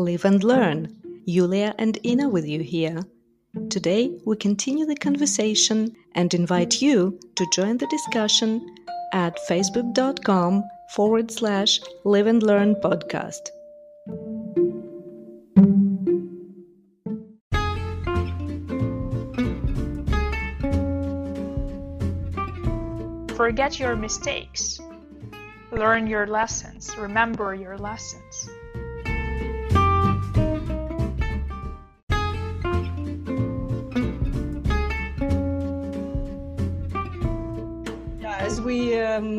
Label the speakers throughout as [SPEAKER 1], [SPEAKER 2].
[SPEAKER 1] Live and Learn. Yulia and Ina with you here. Today, we continue the conversation and invite you to join the discussion at facebook.com forward slash live and learn podcast.
[SPEAKER 2] Forget your mistakes. Learn your lessons. Remember your lessons.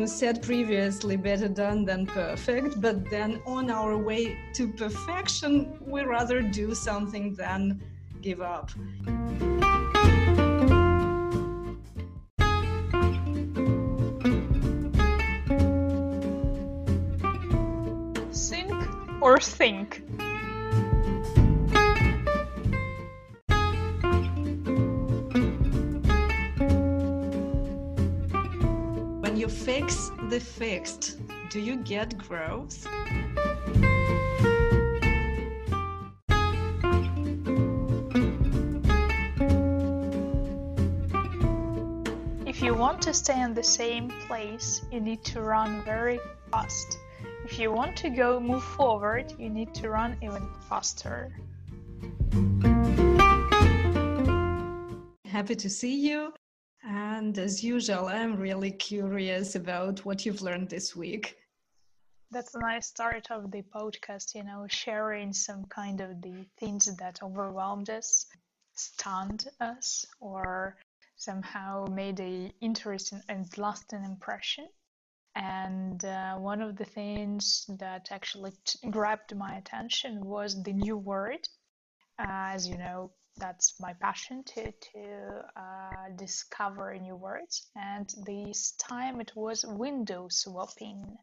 [SPEAKER 3] Um, said previously, better done than perfect. But then on our way to perfection, we rather do something than give up.
[SPEAKER 2] Sink or think?
[SPEAKER 3] The fixed, do you get growth?
[SPEAKER 2] If you want to stay in the same place, you need to run very fast. If you want to go move forward, you need to run even faster.
[SPEAKER 3] Happy to see you. And as usual, I'm really curious about what you've learned this week.
[SPEAKER 2] That's a nice start of the podcast, you know, sharing some kind of the things that overwhelmed us, stunned us, or somehow made a interesting and lasting impression. And uh, one of the things that actually t- grabbed my attention was the new word. Uh, as you know, that's my passion to to uh, discover new words. And this time it was window swapping.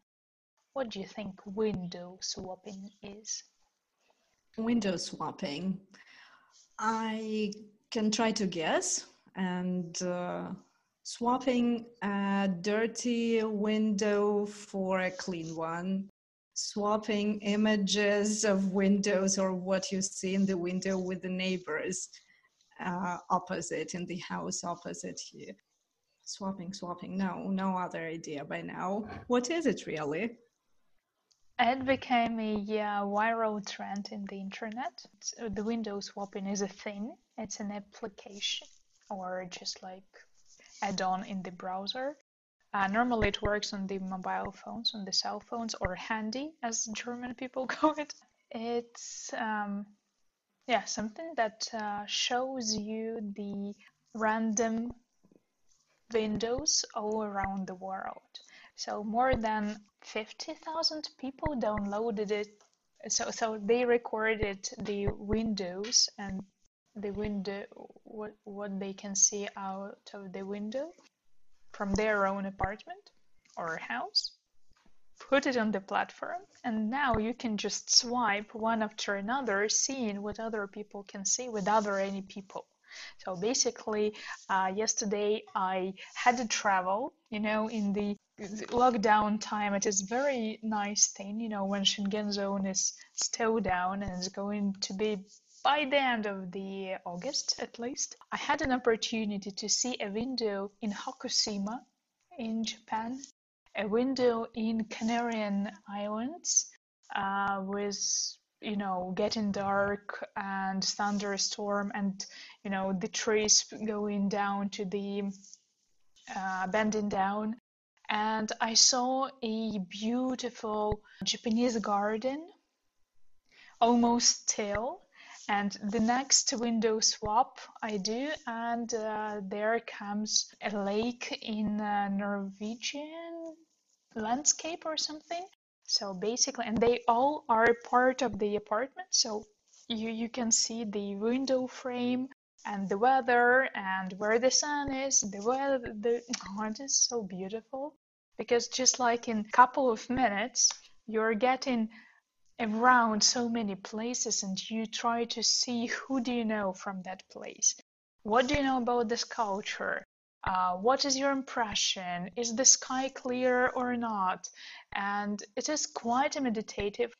[SPEAKER 2] What do you think window swapping is?
[SPEAKER 3] Window swapping. I can try to guess and uh, swapping a dirty window for a clean one swapping images of windows or what you see in the window with the neighbors uh, opposite in the house opposite here swapping swapping no no other idea by now what is it really
[SPEAKER 2] It became a yeah, viral trend in the internet. It's- the window swapping is a thing. It's an application or just like add-on in the browser. Uh, normally it works on the mobile phones, on the cell phones, or handy, as German people call it. It's um, yeah something that uh, shows you the random windows all around the world. So more than 50,000 people downloaded it. So so they recorded the windows and the window what what they can see out of the window from their own apartment or house. Put it on the platform and now you can just swipe one after another seeing what other people can see without any people. So basically, uh, yesterday I had to travel. You know, in the lockdown time, it is very nice thing. You know, when Schengen zone is still down and it's going to be by the end of the August at least, I had an opportunity to see a window in Hokusima in Japan, a window in Canarian Islands uh, with you know getting dark and thunderstorm and you know the trees going down to the uh, bending down. And i saw a beautiful japanese garden almost still and the next window swap i do and uh, there comes a lake in uh, norwegian landscape or something so basically, and they all are part of the apartment. So you you can see the window frame and the weather and where the sun is. The weather, the oh, is so beautiful because just like in a couple of minutes, you're getting around so many places and you try to see who do you know from that place. What do you know about this culture? Uh, what is your impression? Is the sky clear or not? And it is quite a meditative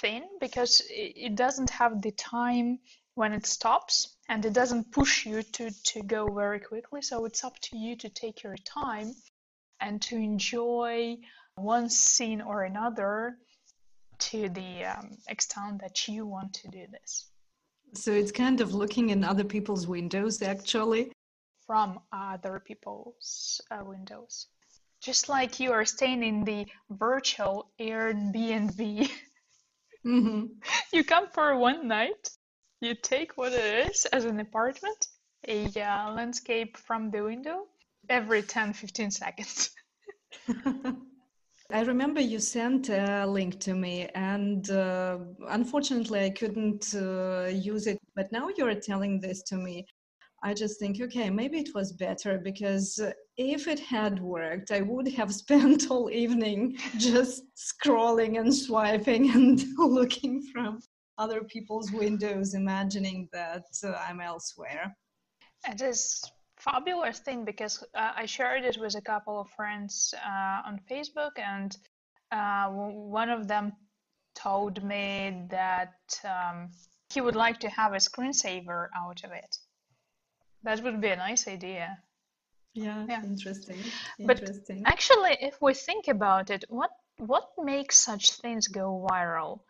[SPEAKER 2] thing because it doesn't have the time when it stops and it doesn't push you to, to go very quickly. So it's up to you to take your time and to enjoy one scene or another to the um, extent that you want to do this.
[SPEAKER 3] So it's kind of looking in other people's windows, actually.
[SPEAKER 2] From other people's uh, windows. Just like you are staying in the virtual Airbnb.
[SPEAKER 3] Mm-hmm.
[SPEAKER 2] you come for one night, you take what it is as an apartment, a uh, landscape from the window, every 10 15 seconds.
[SPEAKER 3] I remember you sent a link to me, and uh, unfortunately, I couldn't uh, use it. But now you're telling this to me. I just think, okay, maybe it was better because if it had worked, I would have spent all evening just scrolling and swiping and looking from other people's windows, imagining that uh, I'm elsewhere.
[SPEAKER 2] It is fabulous thing because uh, I shared it with a couple of friends uh, on Facebook, and uh, one of them told me that um, he would like to have a screensaver out of it. That would be a nice idea.
[SPEAKER 3] Yeah, yeah. interesting.
[SPEAKER 2] Interesting. But actually, if we think about it, what what makes such things go viral?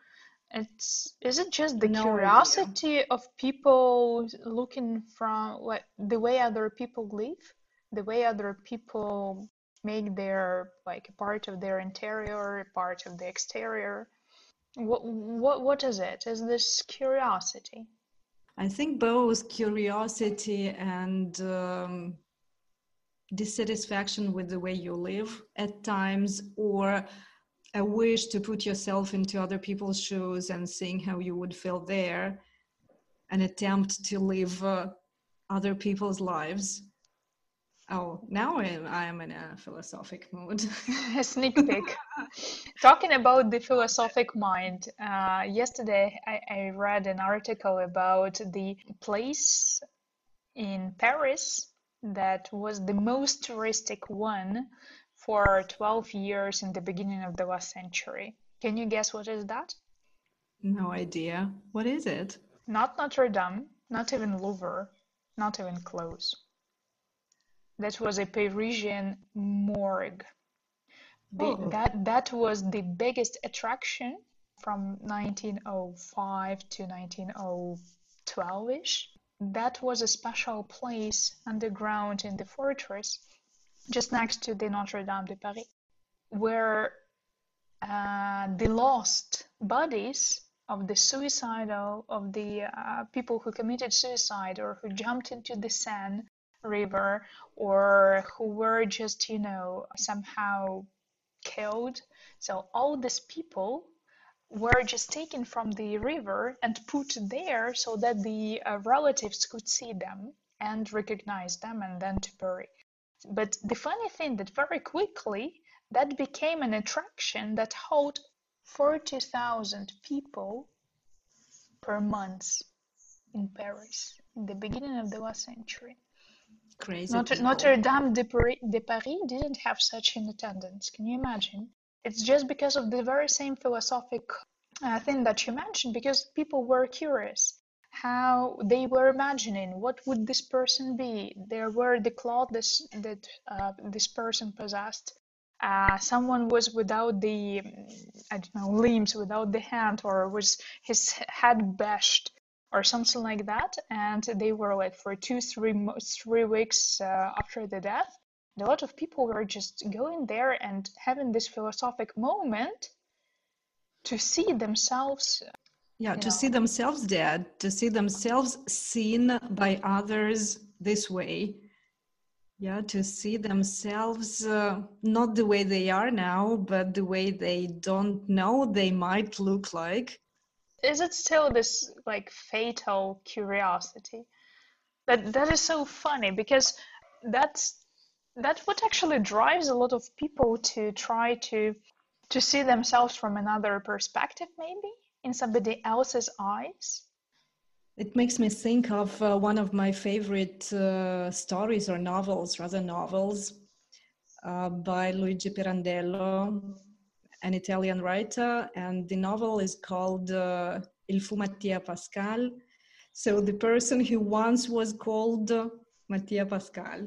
[SPEAKER 2] It's is it just the no curiosity idea. of people looking from what the way other people live, the way other people make their like part of their interior, part of the exterior. What what what is it? Is this curiosity?
[SPEAKER 3] I think both curiosity and um, dissatisfaction with the way you live at times, or a wish to put yourself into other people's shoes and seeing how you would feel there, an attempt to live uh, other people's lives. Oh, now I am in a philosophic mood.
[SPEAKER 2] a sneak peek. Talking about the philosophic mind, uh, yesterday I, I read an article about the place in Paris that was the most touristic one for 12 years in the beginning of the last century. Can you guess what is that?
[SPEAKER 3] No idea. What is it?
[SPEAKER 2] Not Notre Dame, not even Louvre, not even close. That was a Parisian morgue. The, oh. That that was the biggest attraction from 1905 to 1912ish. That was a special place underground in the fortress just next to the Notre Dame de Paris, where uh, the lost bodies of the suicidal of the uh, people who committed suicide or who jumped into the Seine river or who were just you know somehow killed. So all these people were just taken from the river and put there so that the uh, relatives could see them and recognize them and then to bury but the funny thing that very quickly that became an attraction that held 40,000 people per month in Paris in the beginning of the last century.
[SPEAKER 3] Crazy.
[SPEAKER 2] Notre, Notre Dame de Paris, de Paris didn't have such an attendance. Can you imagine? It's just because of the very same philosophic uh, thing that you mentioned, because people were curious how they were imagining. What would this person be? There were the clothes that uh, this person possessed. Uh, someone was without the i don't know limbs without the hand or was his head bashed or something like that. And they were like for two three three weeks uh, after the death a lot of people were just going there and having this philosophic moment to see themselves
[SPEAKER 3] yeah to know. see themselves dead to see themselves seen by others this way. Yeah to see themselves uh, not the way they are now but the way they don't know they might look like.
[SPEAKER 2] Is it still this like fatal curiosity? That that is so funny because that's that's what actually drives a lot of people to try to to see themselves from another perspective maybe in somebody else's eyes?
[SPEAKER 3] It makes me think of uh, one of my favorite uh, stories or novels, rather novels, uh, by Luigi Pirandello. an Italian writer, and the novel is called uh, Il fu Mattia Pascal. So the person who once was called Mattia Pascal.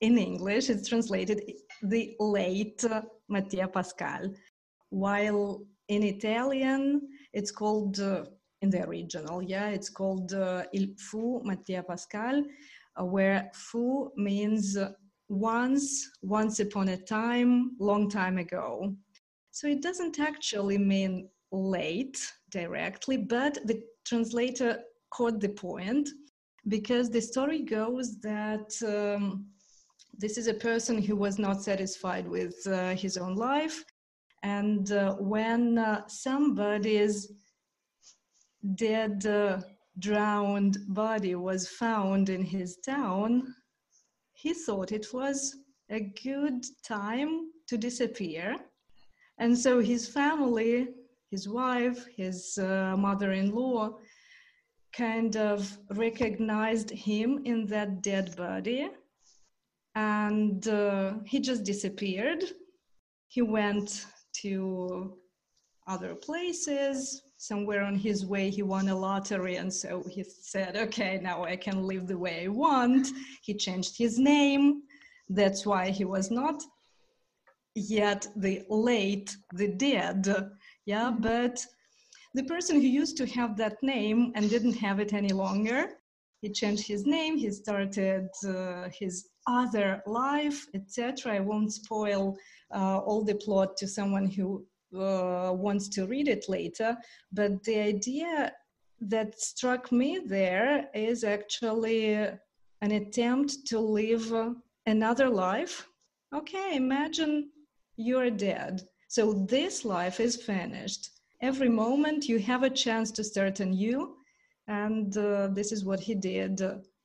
[SPEAKER 3] In English, it's translated the late Mattia Pascal, while in Italian, it's called, uh, in the original, yeah, it's called uh, Il fu Mattia Pascal, uh, where fu means once, once upon a time, long time ago. So it doesn't actually mean late directly, but the translator caught the point because the story goes that um, this is a person who was not satisfied with uh, his own life. And uh, when uh, somebody's dead, uh, drowned body was found in his town, he thought it was a good time to disappear. And so his family, his wife, his uh, mother in law, kind of recognized him in that dead body. And uh, he just disappeared. He went to other places. Somewhere on his way, he won a lottery. And so he said, okay, now I can live the way I want. He changed his name. That's why he was not yet the late, the dead. Yeah, but the person who used to have that name and didn't have it any longer, he changed his name, he started uh, his other life, etc. I won't spoil uh, all the plot to someone who uh, wants to read it later. But the idea that struck me there is actually an attempt to live another life. Okay, imagine you're dead. So this life is finished. Every moment you have a chance to start anew. And uh, this is what he did.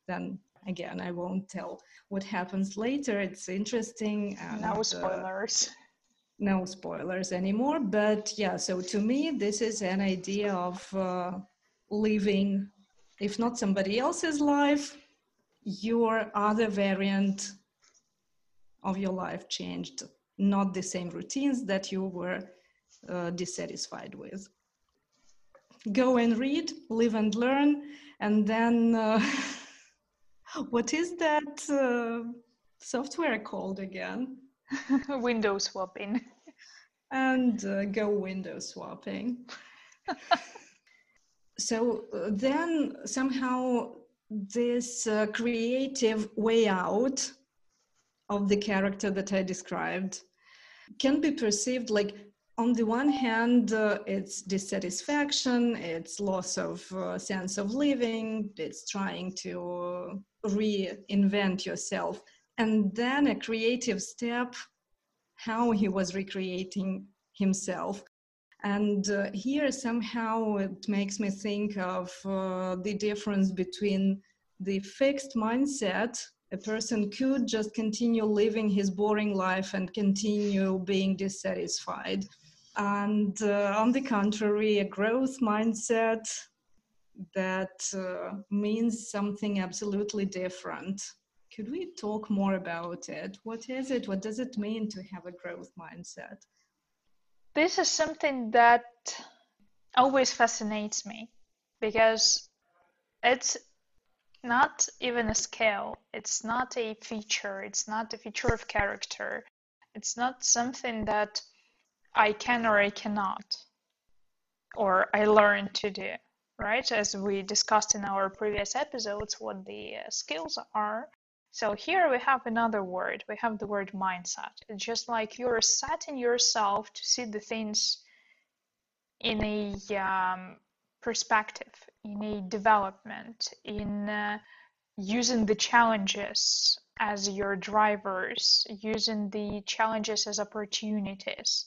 [SPEAKER 3] then again, I won't tell what happens later. It's interesting.
[SPEAKER 2] And, no uh, spoilers. Uh,
[SPEAKER 3] no spoilers anymore. But yeah, so to me, this is an idea of uh, living, if not somebody else's life, your other variant of your life changed, not the same routines that you were uh, dissatisfied with. Go and read, live and learn, and then uh, what is that uh, software called again?
[SPEAKER 2] window swapping.
[SPEAKER 3] And uh, go window swapping. so uh, then somehow this uh, creative way out of the character that I described can be perceived like on the one hand uh, it's dissatisfaction it's loss of uh, sense of living it's trying to reinvent yourself. And then a creative step how he was recreating himself. And uh, here somehow it makes me think of uh, the difference between the fixed mindset a person could just continue living his boring life and continue being dissatisfied. And uh, on the contrary a growth mindset that uh, means something absolutely different could we talk more about it? What is it? What does it mean to have a growth mindset?
[SPEAKER 2] This is something that always fascinates me because it's not even a scale, it's not a feature, it's not a feature of character, it's not something that I can or I cannot, or I learn to do, right? As we discussed in our previous episodes, what the uh, skills are. So here we have another word. We have the word mindset. It's just like you're setting yourself to see the things in a um, perspective, in a development, in uh, using the challenges as your drivers, using the challenges as opportunities.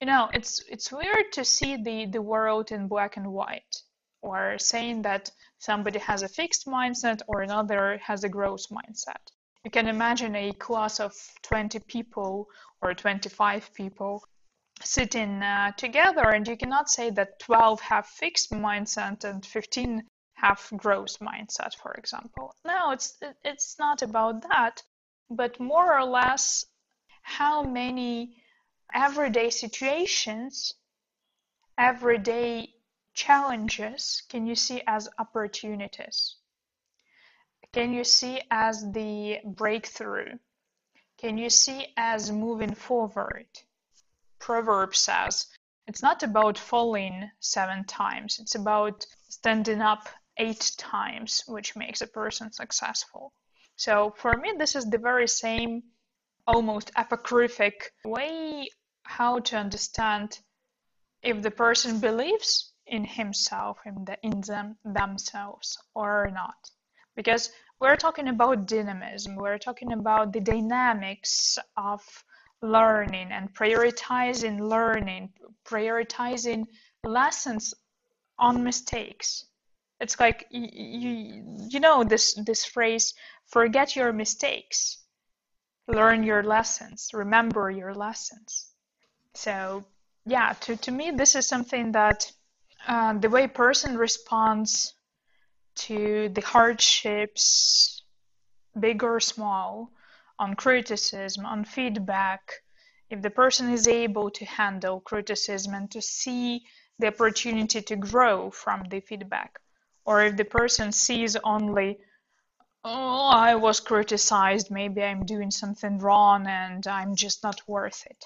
[SPEAKER 2] You know, it's it's weird to see the the world in black and white, or saying that somebody has a fixed mindset or another has a growth mindset. You can imagine a class of 20 people or 25 people sitting uh, together, and you cannot say that 12 have fixed mindset and 15 have growth mindset, for example. No, it's it's not about that, but more or less how many everyday situations, everyday challenges can you see as opportunities? Can you see as the breakthrough? Can you see as moving forward? Proverb says it's not about falling seven times, it's about standing up eight times, which makes a person successful. So for me, this is the very same almost apocryphic way how to understand if the person believes in himself, in, the, in them, themselves, or not. Because we're talking about dynamism, we're talking about the dynamics of learning and prioritizing learning, prioritizing lessons on mistakes. It's like you, you, you know this this phrase forget your mistakes learn your lessons remember your lessons so yeah to, to me this is something that uh, the way person responds to the hardships big or small on criticism on feedback if the person is able to handle criticism and to see the opportunity to grow from the feedback or if the person sees only oh i was criticized maybe i'm doing something wrong and i'm just not worth it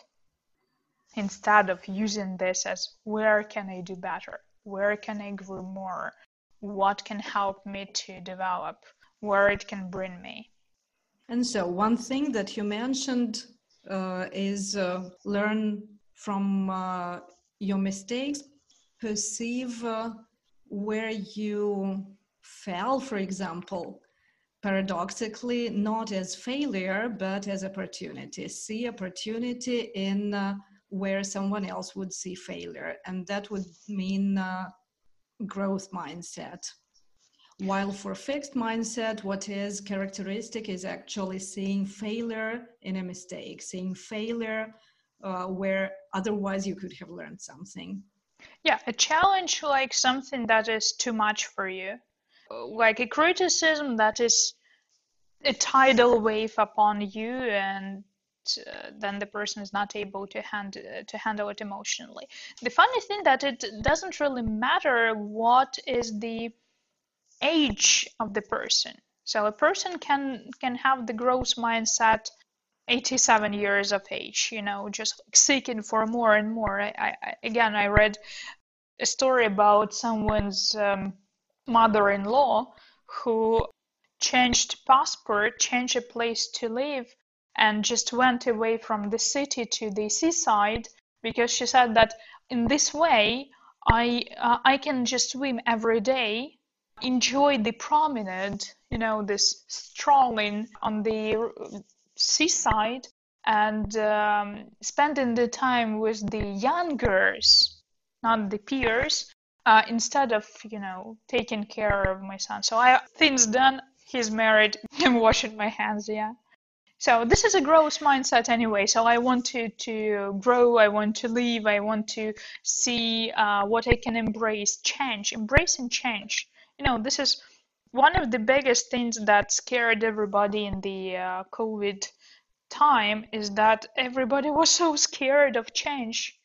[SPEAKER 2] instead of using this as where can i do better? Where can i grow more? What can help me to develop? Where it can bring me?
[SPEAKER 3] And so one thing that you mentioned uh, is uh, learn from uh, your mistakes perceive uh, where you fell for example. Paradoxically not as failure but as opportunity. See opportunity in uh, where someone else would see failure and that would mean uh, growth mindset. While for fixed mindset what is characteristic is actually seeing failure in a mistake seeing failure uh, where otherwise you could have learned something.
[SPEAKER 2] Yeah a challenge like something that is too much for you. Like a criticism that is a tidal wave upon you and uh, then the person is not able to hand uh, to handle it emotionally. The funny thing that it doesn't really matter what is the age of the person. So a person can can have the growth mindset 87 years of age you know just seeking for more and more. I, I again i read a story about someone's um, mother-in-law who changed passport, changed a place to live, and just went away from the city to the seaside because she said that in this way I uh, I can just swim every day, enjoy the promenade, you know, this strolling on the seaside, and um, spending the time with the young girls, not the peers, uh, instead of you know taking care of my son. So I things done. He's married. I'm washing my hands. Yeah. So this is a growth mindset anyway. So I want to to grow. I want to live. I want to see uh, what I can embrace. Change. Embracing change. You know this is one of the biggest things that scared everybody in the uh, COVID time is that everybody was so scared of change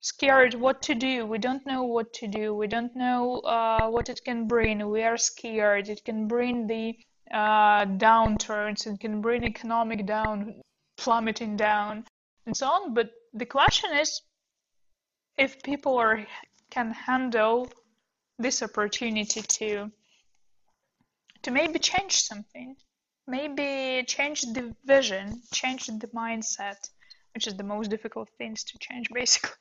[SPEAKER 2] scared what to do we don't know what to do we don't know uh, what it can bring we are scared it can bring the downturns and can bring economic down plummeting down and so on. But the question is if people are can handle this opportunity to to maybe change something maybe change the vision change the mindset which is the most difficult things to change basically.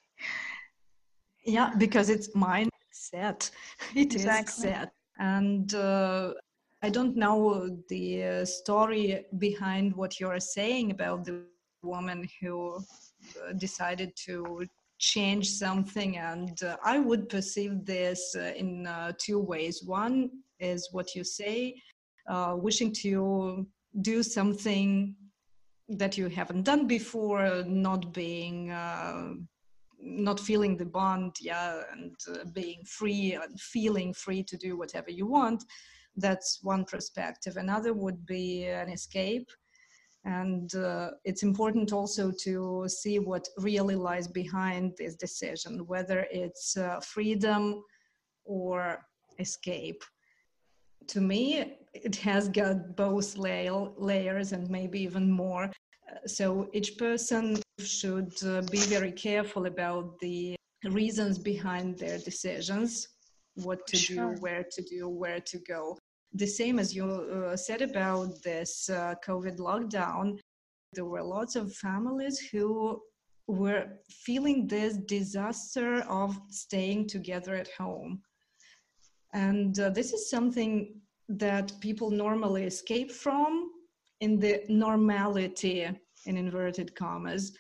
[SPEAKER 3] Yeah because it's mindset. It exactly. is set. And uh, i don't know the uh, story behind what you're saying about the woman who uh, decided to change something and uh, i would perceive this uh, in uh, two ways. One is what you say wishing to do something that you haven't done before not being not feeling the bond yeah and uh, being free and feeling free to do whatever you want that's one perspective another would be an escape And uh, it's important also to see what really lies behind this decision, whether it's uh, freedom or escape. To me, it has got both la- layers and maybe even more. Uh, so each person should uh, be very careful about the reasons behind their decisions what to sure. do, where to do, where to go. The same as you uh, said about this uh, COVID lockdown, there were lots of families who were feeling this disaster of staying together at home. And uh, this is something that people normally escape from in the normality, in inverted commas,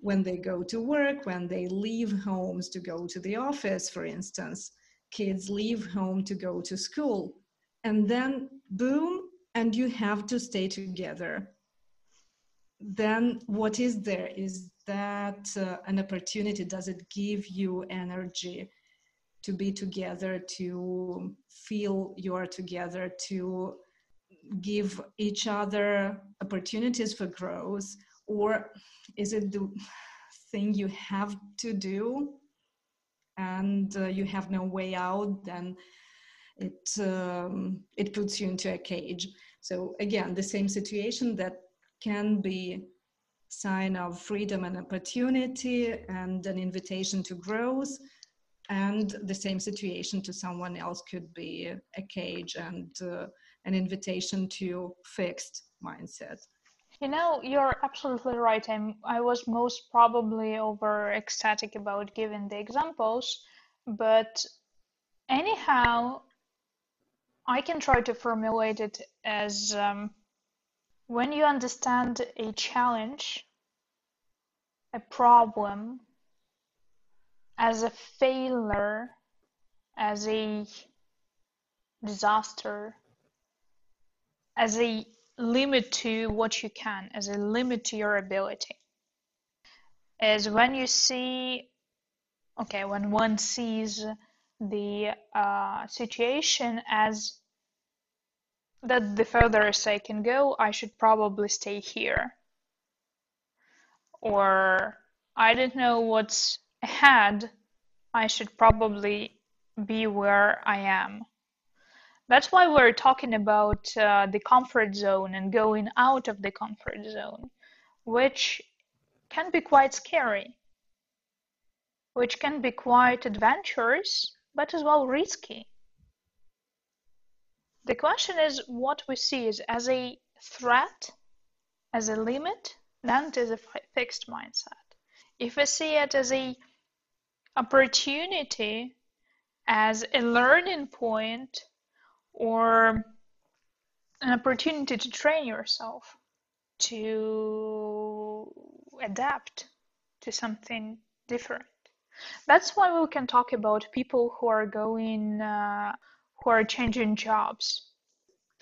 [SPEAKER 3] when they go to work, when they leave homes to go to the office, for instance. Kids leave home to go to school and then boom and you have to stay together. Then what is there is that uh, an opportunity. Does it give you energy to be together to feel you are together to give each other opportunities for growth? Or is it the thing you have to do and uh, you have no way out, then it um, it puts you into a cage. So again, the same situation that can be sign of freedom and opportunity and an invitation to growth and the same situation to someone else could be a cage and uh, an invitation to fixed mindset
[SPEAKER 2] you know, you're absolutely right. I'm, I was most probably over ecstatic about giving the examples, but anyhow, I can try to formulate it as um, when you understand a challenge, a problem, as a failure, as a disaster, as a limit to what you can, as a limit to your ability. Is when you see, okay, when one sees the uh, situation as that the furthest I can go, I should probably stay here. Or I don't know what's ahead, I should probably be where I am. That's why we're talking about uh, the comfort zone and going out of the comfort zone, which can be quite scary, which can be quite adventurous, but as well risky. The question is what we see is as a threat, as a limit, it is a fixed mindset. If we see it as a opportunity, as a learning point, or an opportunity to train yourself to adapt to something different. That's why we can talk about people who are going, uh, are changing jobs,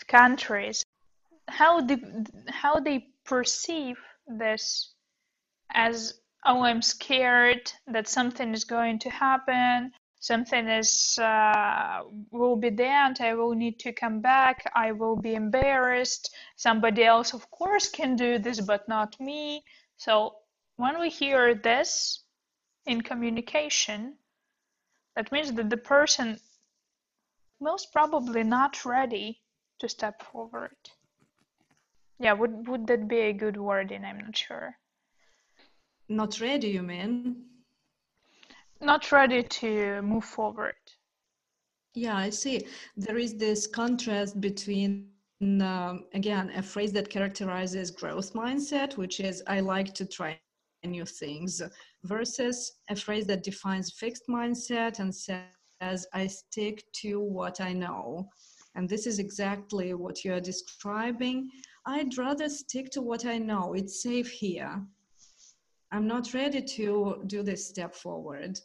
[SPEAKER 2] countries, how they, how they perceive this as, oh, I'm scared that something is going to happen, something is uh, will be there and I will need to come back. I will be embarrassed. Somebody else, of course, can do this, but not me. So when we hear this in communication, that means that the person most probably not ready to step forward. Yeah, would would that be a good wording? I'm not sure.
[SPEAKER 3] Not ready, you mean?
[SPEAKER 2] not ready to move forward.
[SPEAKER 3] Yeah, I see. There is this contrast between, um, again, a phrase that characterizes growth mindset, which is I like to try new things, versus a phrase that defines fixed mindset and says I stick to what I know. And this is exactly what you are describing. I'd rather stick to what I know. It's safe here. I'm not ready to do this step forward.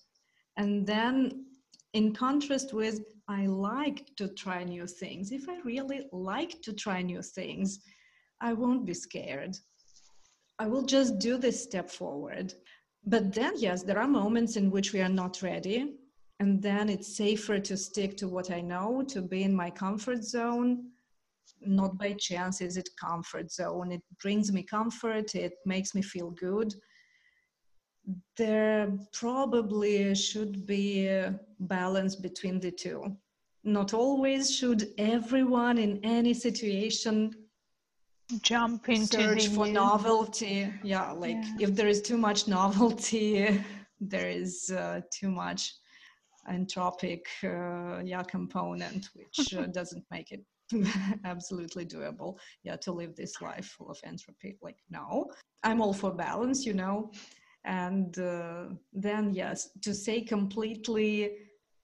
[SPEAKER 3] And then, in contrast with, I like to try new things. If I really like to try new things, I won't be scared. I will just do this step forward. But then, yes, there are moments in which we are not ready. And then it's safer to stick to what I know, to be in my comfort zone. not by chance is it comfort zone it brings me comfort it makes me feel good there probably should be a balance between the two not always should everyone in any situation
[SPEAKER 2] jump into
[SPEAKER 3] search
[SPEAKER 2] the
[SPEAKER 3] for
[SPEAKER 2] new-
[SPEAKER 3] novelty yeah like
[SPEAKER 2] Yeah.
[SPEAKER 3] if there is too much novelty there is uh, too much entropic uh, yeah component which uh, doesn't make it absolutely doable yeah to live this life full of entropy like no i'm all for balance you know and uh, then yes to say completely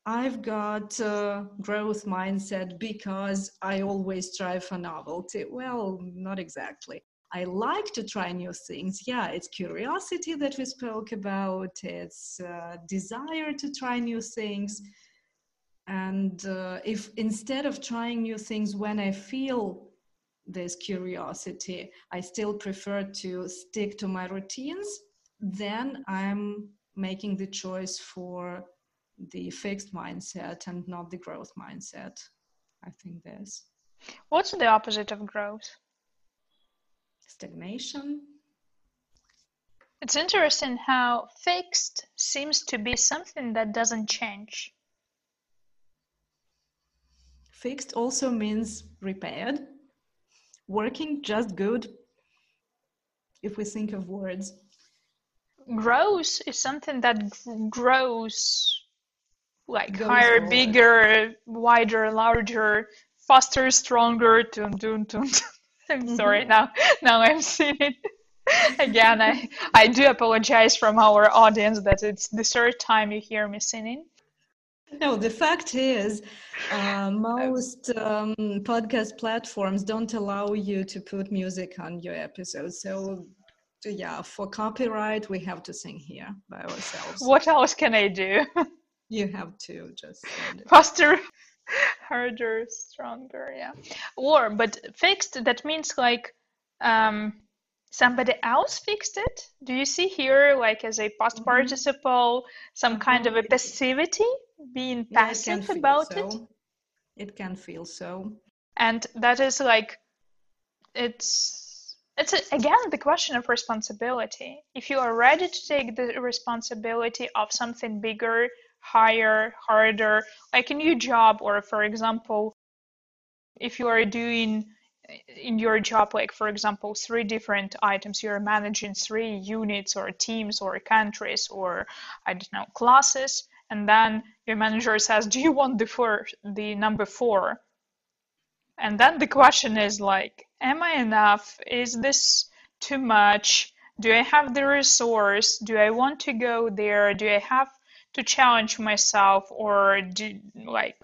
[SPEAKER 3] i've got uh, growth mindset because i always strive for novelty. Well not exactly i like to try new things. Yeah it's curiosity that we spoke about it's uh, desire to try new things. And uh, if instead of trying new things when i feel this curiosity i still prefer to stick to my routines then i'm making the choice for the fixed mindset and not the growth mindset. I think this
[SPEAKER 2] What's the opposite of growth?
[SPEAKER 3] Stagnation
[SPEAKER 2] It's interesting how fixed seems to be something that doesn't change.
[SPEAKER 3] fixed also means repaired working just good if we think of words
[SPEAKER 2] Growth is something that grows like
[SPEAKER 3] Goes
[SPEAKER 2] higher,
[SPEAKER 3] forward.
[SPEAKER 2] bigger, wider, larger, faster, stronger. Dun, dun, dun. I'm sorry now. Now I'm singing again. I I do apologize from our audience that it's the third time you hear me singing.
[SPEAKER 3] No, the fact is, uh, most um, podcast platforms don't allow you to put music on your episodes. So, yeah, for copyright, we have to sing here by ourselves.
[SPEAKER 2] What else can I do?
[SPEAKER 3] You have to just.
[SPEAKER 2] faster harder stronger yeah or but fixed that means like um somebody else fixed it do you see here like as a past
[SPEAKER 3] Mhm.
[SPEAKER 2] participle some kind of a passivity being
[SPEAKER 3] Yeah, it
[SPEAKER 2] passive
[SPEAKER 3] feel
[SPEAKER 2] about it
[SPEAKER 3] so. It can feel so.
[SPEAKER 2] and that is like it's it's a, again the question of responsibility if you are ready to take the responsibility of something bigger higher harder like a new job or for example if you are doing in your job like for example three different items you're managing three units or teams or countries or i don't know classes and then your manager says do you want the four the number four and then the question is like, am I enough? Is this too much? Do I have the resource? Do I want to go there? Do I have to challenge myself? Or do like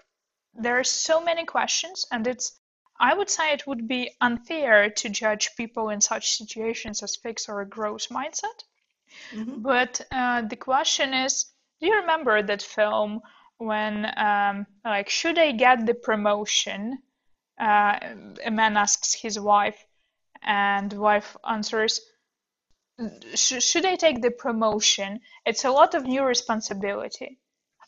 [SPEAKER 2] there are so many questions and it's I would say it would be unfair to judge people in such situations as fixed or a growth mindset.
[SPEAKER 3] Mhm.
[SPEAKER 2] But uh, the question is, do you remember that film when, um, like, should I get the promotion? Uh, a man asks his wife, and wife answers, "Sh- Should I take the promotion? It's a lot of new responsibility.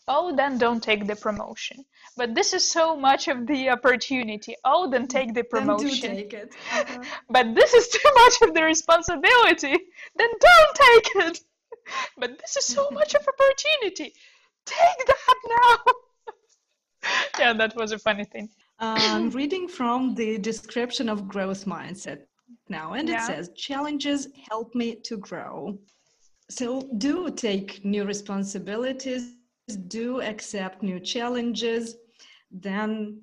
[SPEAKER 2] Oh, then don't take the promotion. But this is so much of the opportunity. Oh, then take the promotion.
[SPEAKER 3] Then do take it. Uh-huh.
[SPEAKER 2] But this is too much of the responsibility. Then don't take it. But this is so much of opportunity. Take that now. yeah, that was a funny thing.
[SPEAKER 3] I'm reading from the description of growth mindset now, and it says challenges help me to grow. So, do take new responsibilities, do accept new challenges, then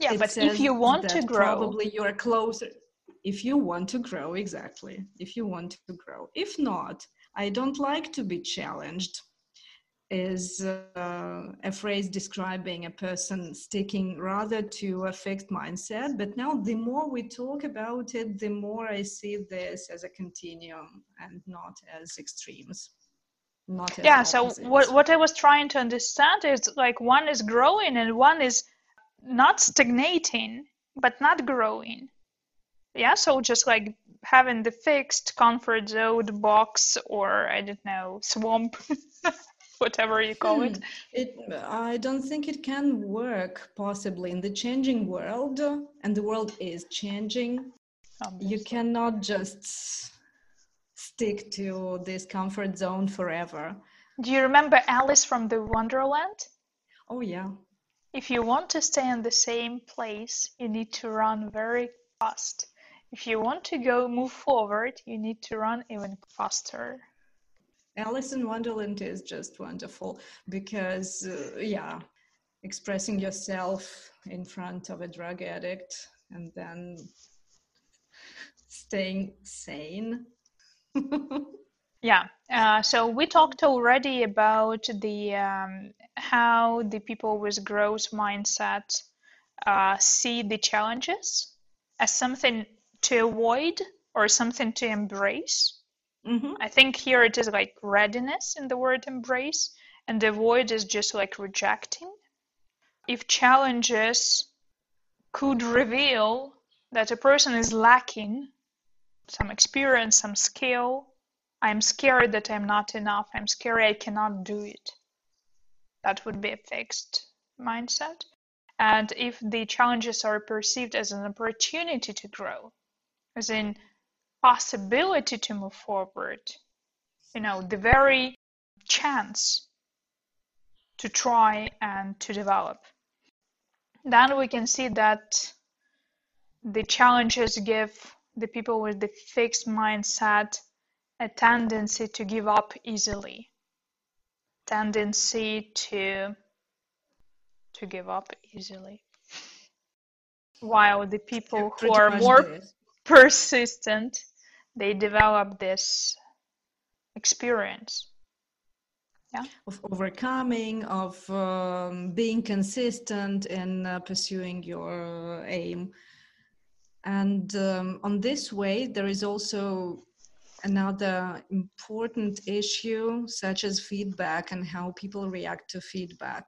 [SPEAKER 2] Yeah, but if you want to grow,
[SPEAKER 3] probably you're closer. If you want to grow, exactly. If you want to grow. If not, I don't like to be challenged is uh, a phrase describing a person sticking rather to a fixed mindset. But now, the more we talk about it, the more I see this as a continuum and not as extremes. Not as
[SPEAKER 2] yeah, so what, what I was trying to understand is like one is growing and one is not stagnating, but not growing. Yeah, so just like having the fixed comfort zone box or I don't know, swamp. whatever you call it.
[SPEAKER 3] Hmm. It, I don't think it can work possibly in the changing world, and the world is changing.
[SPEAKER 2] Obviously.
[SPEAKER 3] You cannot just stick to this comfort zone forever.
[SPEAKER 2] Do you remember Alice from the Wonderland?
[SPEAKER 3] Oh, yeah.
[SPEAKER 2] If you want to stay in the same place, you need to run very fast. If you want to go move forward, you need to run even faster.
[SPEAKER 3] Alice in Wonderland is just wonderful because, uh, yeah, expressing yourself in front of a drug addict and then staying sane.
[SPEAKER 2] Yeah, uh, so we talked already about the um, how the people with growth mindset uh, see the challenges as something to avoid or something to embrace.
[SPEAKER 3] Mhm.
[SPEAKER 2] I think here it is like readiness in the word embrace, and avoid is just like rejecting. If challenges could reveal that a person is lacking some experience, some skill, I'm scared that I'm not enough, I'm scared I cannot do it. That would be a fixed mindset. And if the challenges are perceived as an opportunity to grow, as in possibility to move forward, you know, the very chance to try and to develop, then we can see that the challenges give the people with the fixed mindset a tendency to give up easily, tendency to to give up easily. While the people who are more persistent, they develop this experience.
[SPEAKER 3] of overcoming, of um, being consistent in uh, pursuing your aim. And um, on this way, there is also another important issue, such as feedback and how people react to feedback.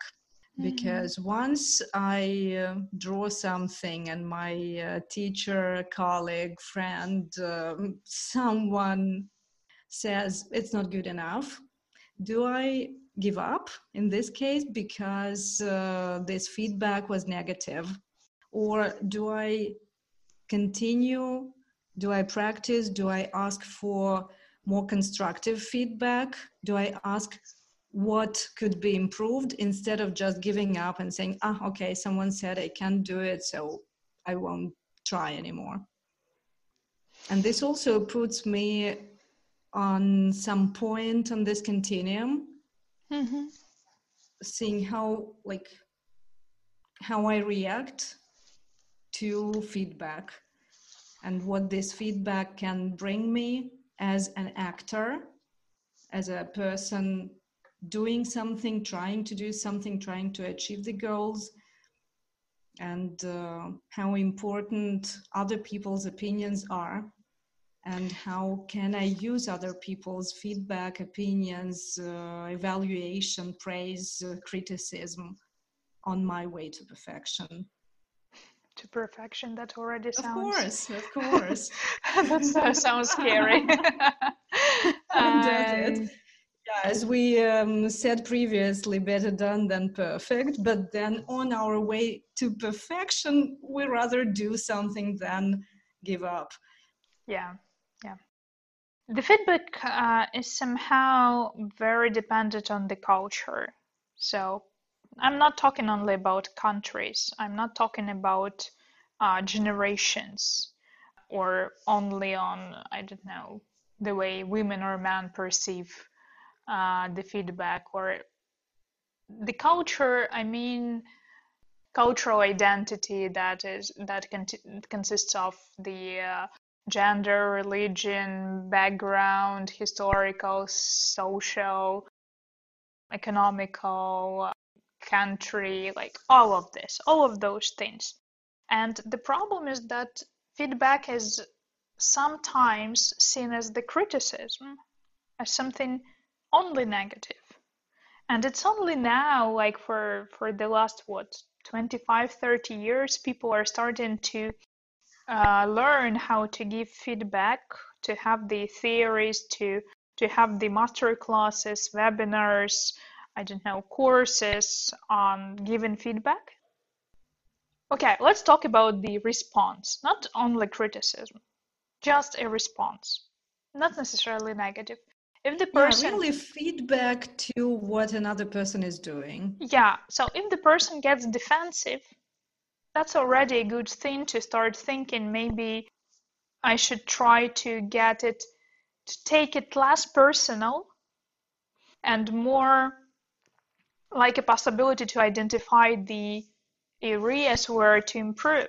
[SPEAKER 3] Because once I uh, draw something and my uh, teacher, colleague, friend, um, someone says it's not good enough, do I give up in this case because uh, this feedback was negative? Or do I continue? Do I practice? Do I ask for more constructive feedback? Do I ask what could be improved instead of just giving up and saying, ah, okay, someone said I can't do it, so I won't try anymore? And this also puts me on some point on this continuum
[SPEAKER 2] Mhm.
[SPEAKER 3] seeing how like how i react to feedback and what this feedback can bring me as an actor as a person doing something trying to do something trying to achieve the goals and uh, how important other people's opinions are and how can i use other people's feedback opinions uh, evaluation praise uh, criticism on my way to perfection.
[SPEAKER 2] To perfection, that already sounds of
[SPEAKER 3] course of course.
[SPEAKER 2] That sounds scary. Um,
[SPEAKER 3] as we um, said previously better done than perfect but then on our way to perfection we rather do something than give up
[SPEAKER 2] Yeah, yeah. The feedback uh, is somehow very dependent on the culture. So I'm not talking only about countries. I'm not talking about uh, generations or only on, I don't know, the way women or men perceive uh, the feedback or the culture. I mean, cultural identity that is that cont- consists of the uh, gender, religion, background, historical, social, economical, country, like all of this, all of those things. And the problem is that feedback is sometimes seen as the criticism, as something only negative. And it's only now, like for, for the last, what, 25, 30 years, people are starting to uh, learn how to give feedback, to have the theories, to to have the master classes, webinars, I don't know, courses on giving feedback. Okay, let's talk about the response, not only criticism, just a response, not necessarily negative. If the person
[SPEAKER 3] yeah, really feedback to what another person is doing.
[SPEAKER 2] Yeah, so if the person gets defensive, that's already a good thing to start thinking maybe I should try to get it to take it less personal and more like a possibility to identify the areas where to improve,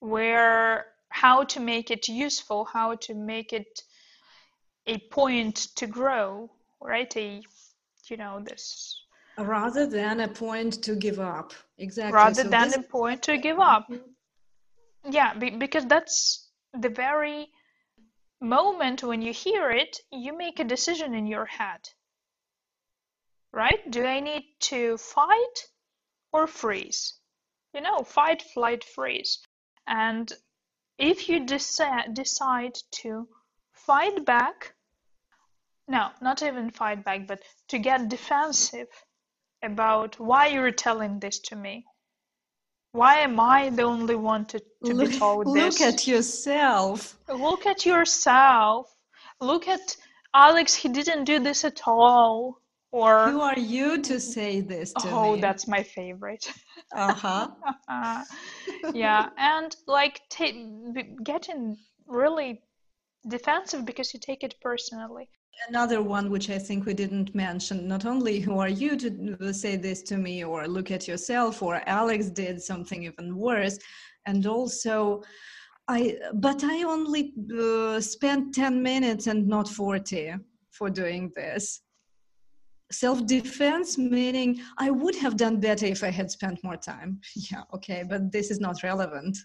[SPEAKER 2] where how to make it useful, how to make it a point to grow, right? A you know this
[SPEAKER 3] rather than a point to give up. Exactly.
[SPEAKER 2] Rather so than this... a point to give up. Mm-hmm. Yeah, be, because that's the very moment when you hear it, you make a decision in your head. Right? Do I need to fight or freeze. You know, fight, flight, freeze. And if you decide decide to fight back, no, not even fight back, but to get defensive about why you're telling this to me. Why am I the only one to, to
[SPEAKER 3] look,
[SPEAKER 2] be told this?
[SPEAKER 3] Look at yourself.
[SPEAKER 2] Look at yourself. Look at Alex, he didn't do this at all. Or
[SPEAKER 3] who are you to say this to
[SPEAKER 2] oh,
[SPEAKER 3] me?
[SPEAKER 2] that's my favorite.
[SPEAKER 3] Uh-huh.
[SPEAKER 2] yeah, and like t- getting really defensive because you take it personally.
[SPEAKER 3] Another one which I think we didn't mention, not only who are you to say this to me or look at yourself or Alex did something even worse. And also I but I only uh, spent 10 minutes and not 40 for doing this. Self-defense meaning i would have done better if i had spent more time. Yeah okay but this is not relevant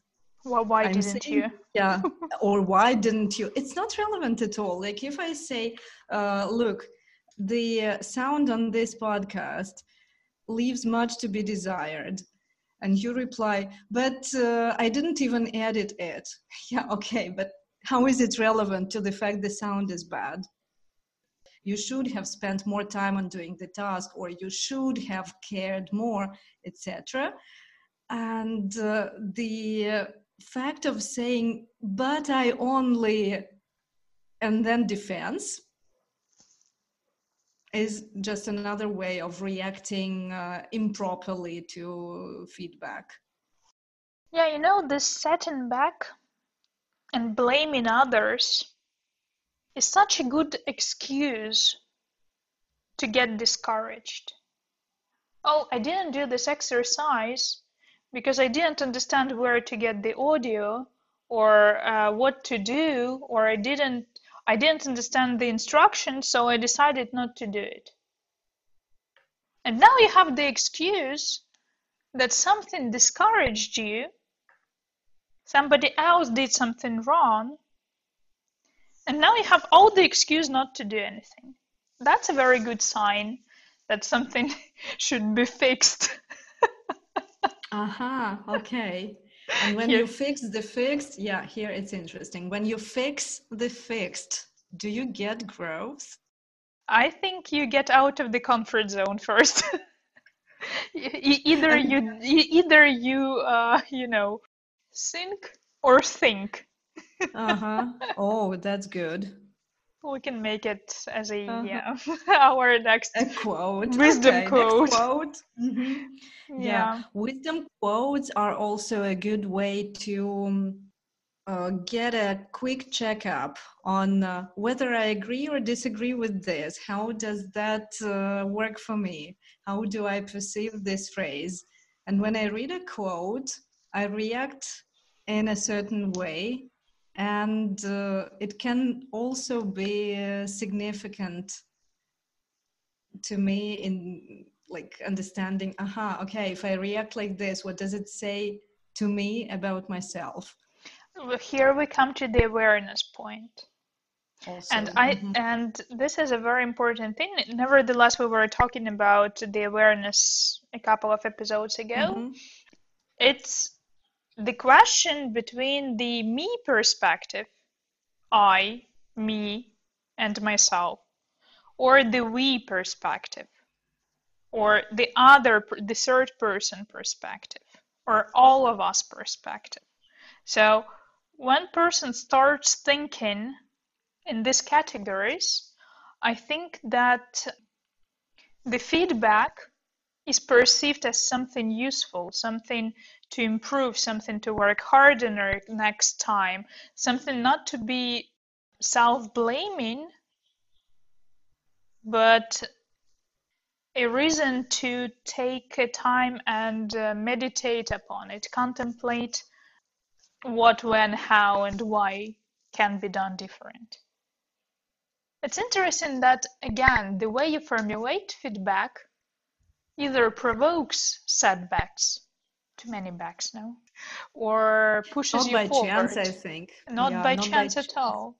[SPEAKER 2] well why I'm didn't saying, you?
[SPEAKER 3] yeah or why didn't you? It's not relevant at all. Like if i say uh, look the uh, sound on this podcast leaves much to be desired and you reply but uh, i didn't even edit it. Yeah okay but how is it relevant to the fact the sound is bad? You should have spent more time on doing the task or you should have cared more etc and uh, the fact of saying but i only and then defense is just another way of reacting uh, improperly to feedback
[SPEAKER 2] yeah you know this setting back and blaming others is such a good excuse to get discouraged. Oh, I didn't do this exercise because I didn't understand where to get the audio or uh, what to do or I didn't I didn't understand the instructions so I decided not to do it. And now you have the excuse that something discouraged you, somebody else did something wrong, and now you have all the excuse not to do anything. That's a very good sign that something should be fixed.
[SPEAKER 3] Aha, uh-huh, okay. And when here. you fix the fixed, yeah, here it's interesting. When you fix the fixed, do you get growth?
[SPEAKER 2] I think you get out of the comfort zone first. either you either you uh, you know sink or think
[SPEAKER 3] uh-huh oh that's good
[SPEAKER 2] we can make it as a uh-huh. yeah our next
[SPEAKER 3] a quote
[SPEAKER 2] wisdom
[SPEAKER 3] okay,
[SPEAKER 2] quote,
[SPEAKER 3] quote. Mm-hmm. Yeah. yeah. wisdom quotes are also a good way to um, uh, get a quick checkup on uh, whether I agree or disagree with this. How does that uh, work for me? How do I perceive this phrase? And when I read a quote, I react in a certain way and uh, it can also be uh, significant to me in like understanding aha okay if i react like this what does it say to me about myself
[SPEAKER 2] here we come to the awareness point also. and i mm-hmm. and this is a very important thing nevertheless we were talking about the awareness a couple of episodes ago mm-hmm. it's the question between the me perspective, I, me, and myself, or the we perspective, or the other, the third person perspective, or all of us perspective. So when person starts thinking in these categories, I think that the feedback is perceived as something useful, something to improve, something to work harder next time, something not to be self blaming, but a reason to take a time and uh, meditate upon it, contemplate what, when, how, and why can be done different. It's interesting that, again, the way you formulate feedback either provokes setbacks, too many backs, no, or pushes
[SPEAKER 3] not
[SPEAKER 2] you
[SPEAKER 3] by
[SPEAKER 2] forward.
[SPEAKER 3] chance, I think.
[SPEAKER 2] Not
[SPEAKER 3] Yeah,
[SPEAKER 2] by
[SPEAKER 3] not by
[SPEAKER 2] chance
[SPEAKER 3] chance.
[SPEAKER 2] at all.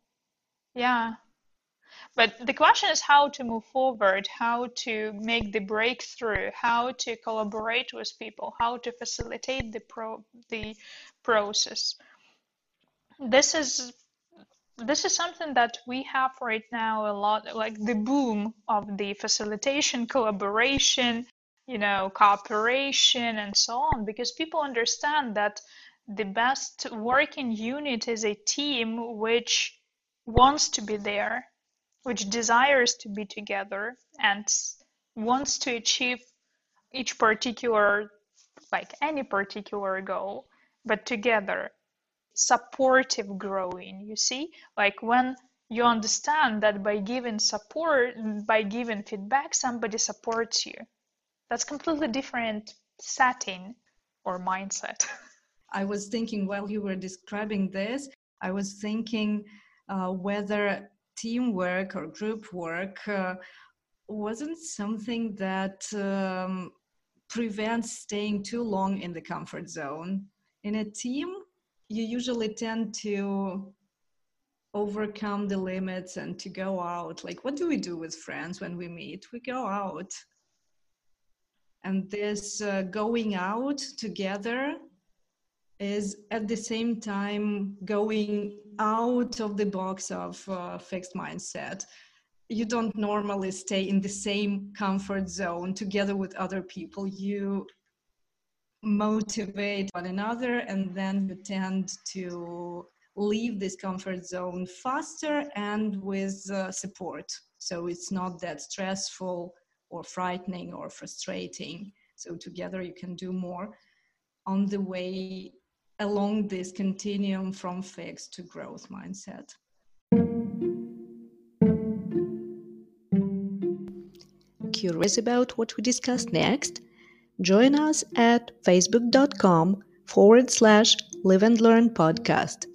[SPEAKER 2] Yeah. But the question is how to move forward, how to make the breakthrough, how to collaborate with people, how to facilitate the pro the process. This is this is something that we have right now a lot like the boom of the facilitation collaboration you know cooperation and so on because people understand that the best working unit is a team which wants to be there which desires to be together and wants to achieve each particular like any particular goal but together supportive growing you see? Like when you understand that by giving support by giving feedback somebody supports you that's completely different setting or mindset
[SPEAKER 3] I was thinking while you were describing this, I was thinking uh, whether teamwork or group work uh, wasn't something that um, prevents staying too long in the comfort zone. In a team, you usually tend to overcome the limits and to go out. Like, what do we do with friends when we meet? We go out. And this uh, going out together is at the same time going out of the box of uh, fixed mindset. You don't normally stay in the same comfort zone together with other people. You motivate one another and then you tend to leave this comfort zone faster and with uh, support. So it's not that stressful or frightening or frustrating. So together you can do more on the way along this continuum from fixed to growth mindset.
[SPEAKER 1] Curious about what we discuss next? Join us at facebook.com forward slash live and learn podcast.